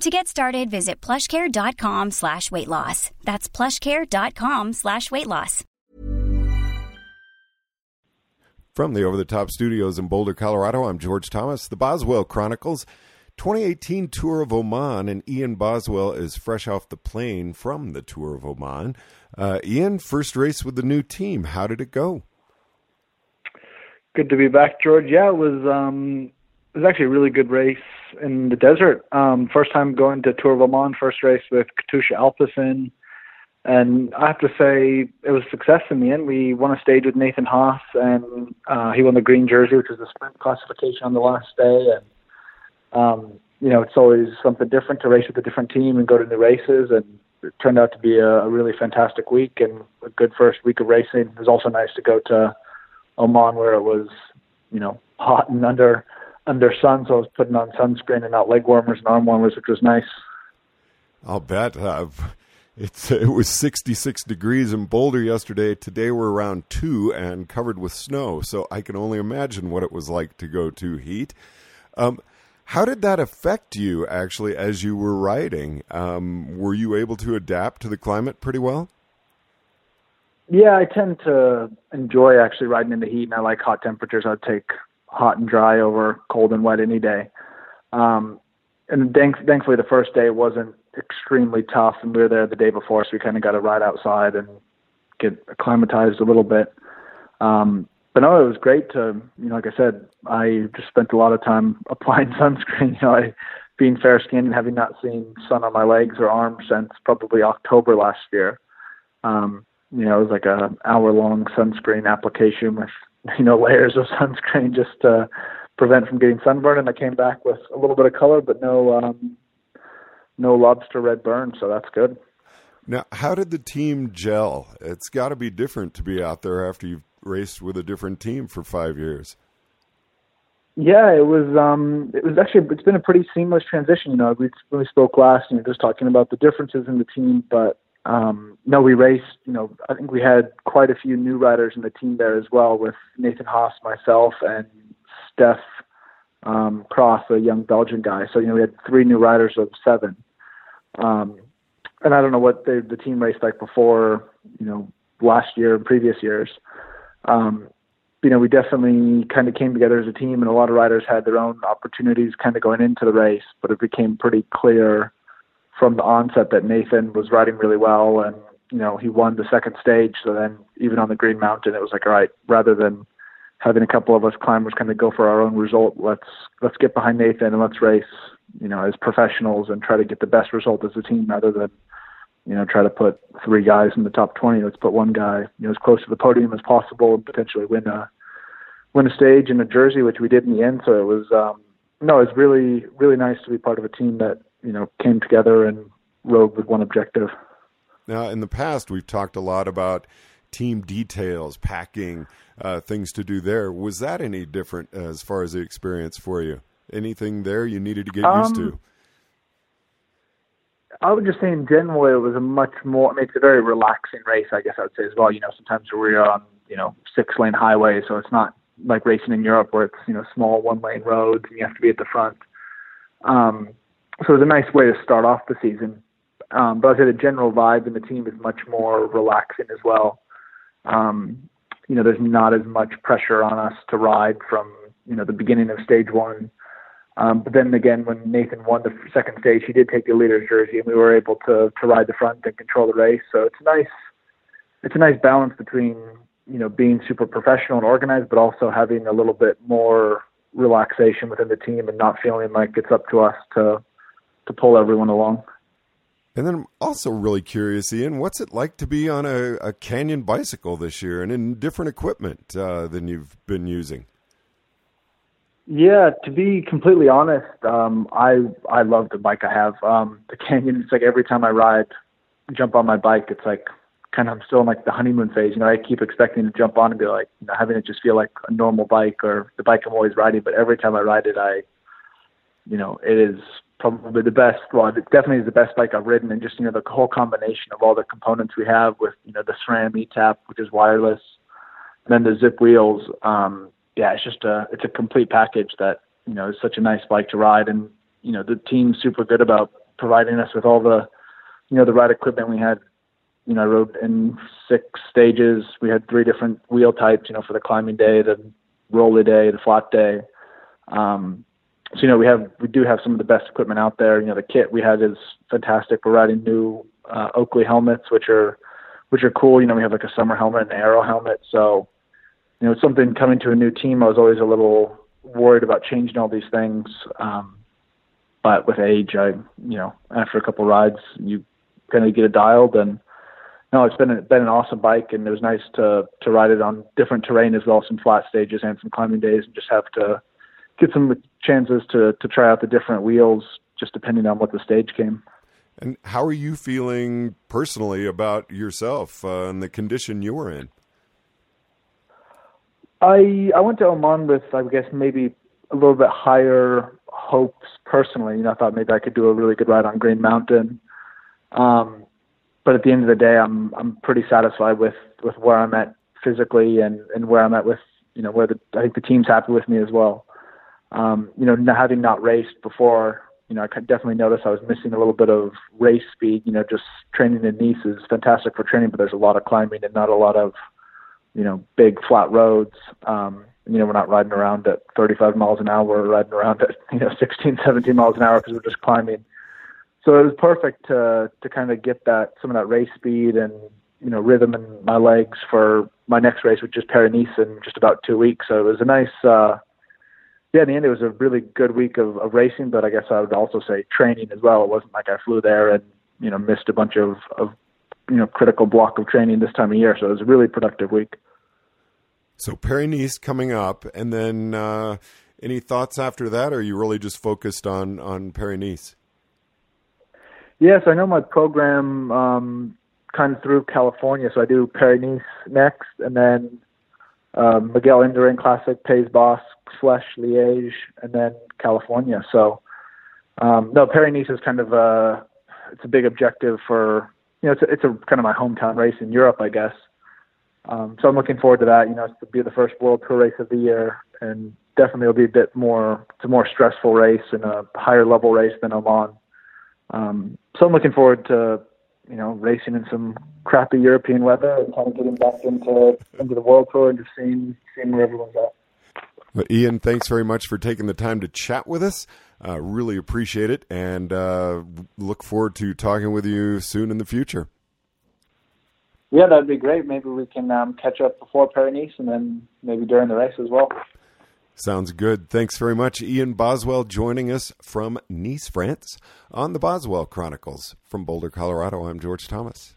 To get started, visit plushcare.com slash weight loss. That's plushcare.com slash weight loss. From the Over the Top Studios in Boulder, Colorado, I'm George Thomas. The Boswell Chronicles 2018 Tour of Oman, and Ian Boswell is fresh off the plane from the Tour of Oman. Uh, Ian, first race with the new team. How did it go? Good to be back, George. Yeah, it was um, it was actually a really good race in the desert. Um, first time going to Tour of Oman, first race with Katusha Alpecin. And I have to say, it was a success in the end. We won a stage with Nathan Haas, and uh, he won the green jersey, which was the sprint classification on the last day. And um, you know, it's always something different to race with a different team and go to new races. And it turned out to be a, a really fantastic week and a good first week of racing. It was also nice to go to Oman where it was, you know, hot and under under sun, so I was putting on sunscreen and not leg warmers and arm warmers, which was nice. I'll bet. Uh, it's it was 66 degrees in Boulder yesterday. Today we're around two and covered with snow. So I can only imagine what it was like to go to heat. Um, how did that affect you actually as you were riding? Um, were you able to adapt to the climate pretty well? Yeah, I tend to enjoy actually riding in the heat, and I like hot temperatures. I'd take hot and dry over cold and wet any day. Um, and thank, thankfully, the first day wasn't extremely tough, and we were there the day before, so we kind of got to ride outside and get acclimatized a little bit. Um, but no, it was great to, you know, like I said, I just spent a lot of time applying sunscreen. You know, I, being fair skinned and having not seen sun on my legs or arms since probably October last year. Um, you know, it was like a hour long sunscreen application with, you know, layers of sunscreen just to prevent from getting sunburn. And I came back with a little bit of color, but no, um, no lobster red burn. So that's good. Now, how did the team gel? It's got to be different to be out there after you've raced with a different team for five years. Yeah, it was. Um, it was actually. It's been a pretty seamless transition. You know, we when we spoke last, and you know, just talking about the differences in the team, but um, no, we raced. You know, I think we had quite a few new riders in the team there as well, with Nathan Haas, myself, and Steff um, Cras, a young Belgian guy. So you know, we had three new riders of seven. Um, and I don't know what the the team raced like before. You know, last year and previous years um, you know, we definitely kind of came together as a team, and a lot of riders had their own opportunities kind of going into the race, but it became pretty clear from the onset that Nathan was riding really well, and you know, he won the second stage. So then, even on the Green Mountain, it was like, all right, rather than having a couple of us climbers kind of go for our own result, let's let's get behind Nathan and let's race, you know, as professionals and try to get the best result as a team, rather than you know, try to put three guys in the top 20. Let's put one guy, you know, as close to the podium as possible and potentially win a win a stage in a jersey, which we did in the end. So it was, um, no, it was really, really nice to be part of a team that, you know, came together and rode with one objective. Now, in the past, we've talked a lot about team details, packing, uh, things to do there. Was that any different as far as the experience for you? Anything there you needed to get um, used to? I would just say in general it was a much more. I mean, it's a very relaxing race, I guess I would say as well. You know, sometimes we're on you know six lane highways, so it's not like racing in Europe where it's you know small one lane roads and you have to be at the front. Um, so it was a nice way to start off the season. Um, but I'd say the general vibe in the team is much more relaxing as well. Um, you know, there's not as much pressure on us to ride from you know the beginning of stage one um, but then again, when Nathan won the second stage, he did take the leader's jersey, and we were able to to ride the front and control the race. So it's nice. it's a nice balance between you know being super professional and organized, but also having a little bit more relaxation within the team and not feeling like it's up to us to to pull everyone along. And then I'm also really curious, Ian, what's it like to be on a, a Canyon bicycle this year and in different equipment uh, than you've been using? Yeah, to be completely honest, um, I I love the bike I have. Um, the Canyon, it's like every time I ride, jump on my bike, it's like kind of I'm still in like the honeymoon phase. You know, I keep expecting to jump on and be like, you know, having it just feel like a normal bike or the bike I'm always riding. But every time I ride it, I, you know, it is probably the best. Well, it definitely is the best bike I've ridden, and just you know the whole combination of all the components we have with you know the SRAM eTap, which is wireless, and then the Zipp wheels. Um, yeah, it's just a it's a complete package that you know is such a nice bike to ride, and you know the team's super good about providing us with all the you know the ride equipment we had. You know, I rode in six stages. We had three different wheel types. You know, for the climbing day, the roller day, the flat day. Um, so you know we have we do have some of the best equipment out there. You know the kit we had is fantastic. We're riding new uh, Oakley helmets, which are which are cool. You know we have like a summer helmet and an aero helmet. So you know it's something coming to a new team. I was always a little worried about changing all these things. Um, but with age, I you know after a couple rides, you kind of get it dialed and. No, it's been a, been an awesome bike, and it was nice to to ride it on different terrain as well, some flat stages and some climbing days, and just have to get some chances to to try out the different wheels, just depending on what the stage came. And how are you feeling personally about yourself uh, and the condition you were in? I I went to Oman with I guess maybe a little bit higher hopes personally. You know, I thought maybe I could do a really good ride on Green Mountain. Um, but at the end of the day, I'm I'm pretty satisfied with with where I'm at physically and and where I'm at with you know where the I think the team's happy with me as well. Um, you know, having not raced before, you know, I definitely noticed I was missing a little bit of race speed. You know, just training in Nice is fantastic for training, but there's a lot of climbing and not a lot of, you know, big flat roads. Um, you know, we're not riding around at 35 miles an hour. We're riding around at you know 16, 17 miles an hour because we're just climbing. So it was perfect to to kind of get that some of that race speed and you know rhythm in my legs for my next race, which is Paris Nice in just about two weeks. So it was a nice. uh yeah, in the end, it was a really good week of, of racing, but I guess I would also say training as well. It wasn't like I flew there and you know missed a bunch of, of you know critical block of training this time of year. So it was a really productive week. So Paris Nice coming up, and then uh, any thoughts after that? Or are you really just focused on on Paris Nice? Yes, I know my program um, kind of through California, so I do Paris Nice next, and then uh, Miguel Indurain Classic, Pays Basque, Flèche, Liège, and then California. So um, no, Paris Nice is kind of a it's a big objective for you know it's a, it's a kind of my hometown race in Europe, I guess. Um, so I'm looking forward to that. You know, it's to be the first World Tour race of the year, and definitely it'll be a bit more. It's a more stressful race and a higher level race than Oman. Um, so I'm looking forward to you know racing in some crappy European weather and kind of getting back into into the World Tour and just seeing seeing where everyone's at. But Ian, thanks very much for taking the time to chat with us. Uh, really appreciate it, and uh, look forward to talking with you soon in the future. Yeah, that'd be great. Maybe we can um, catch up before Paris and then maybe during the race as well. Sounds good. Thanks very much, Ian Boswell, joining us from Nice, France, on the Boswell Chronicles. From Boulder, Colorado, I'm George Thomas.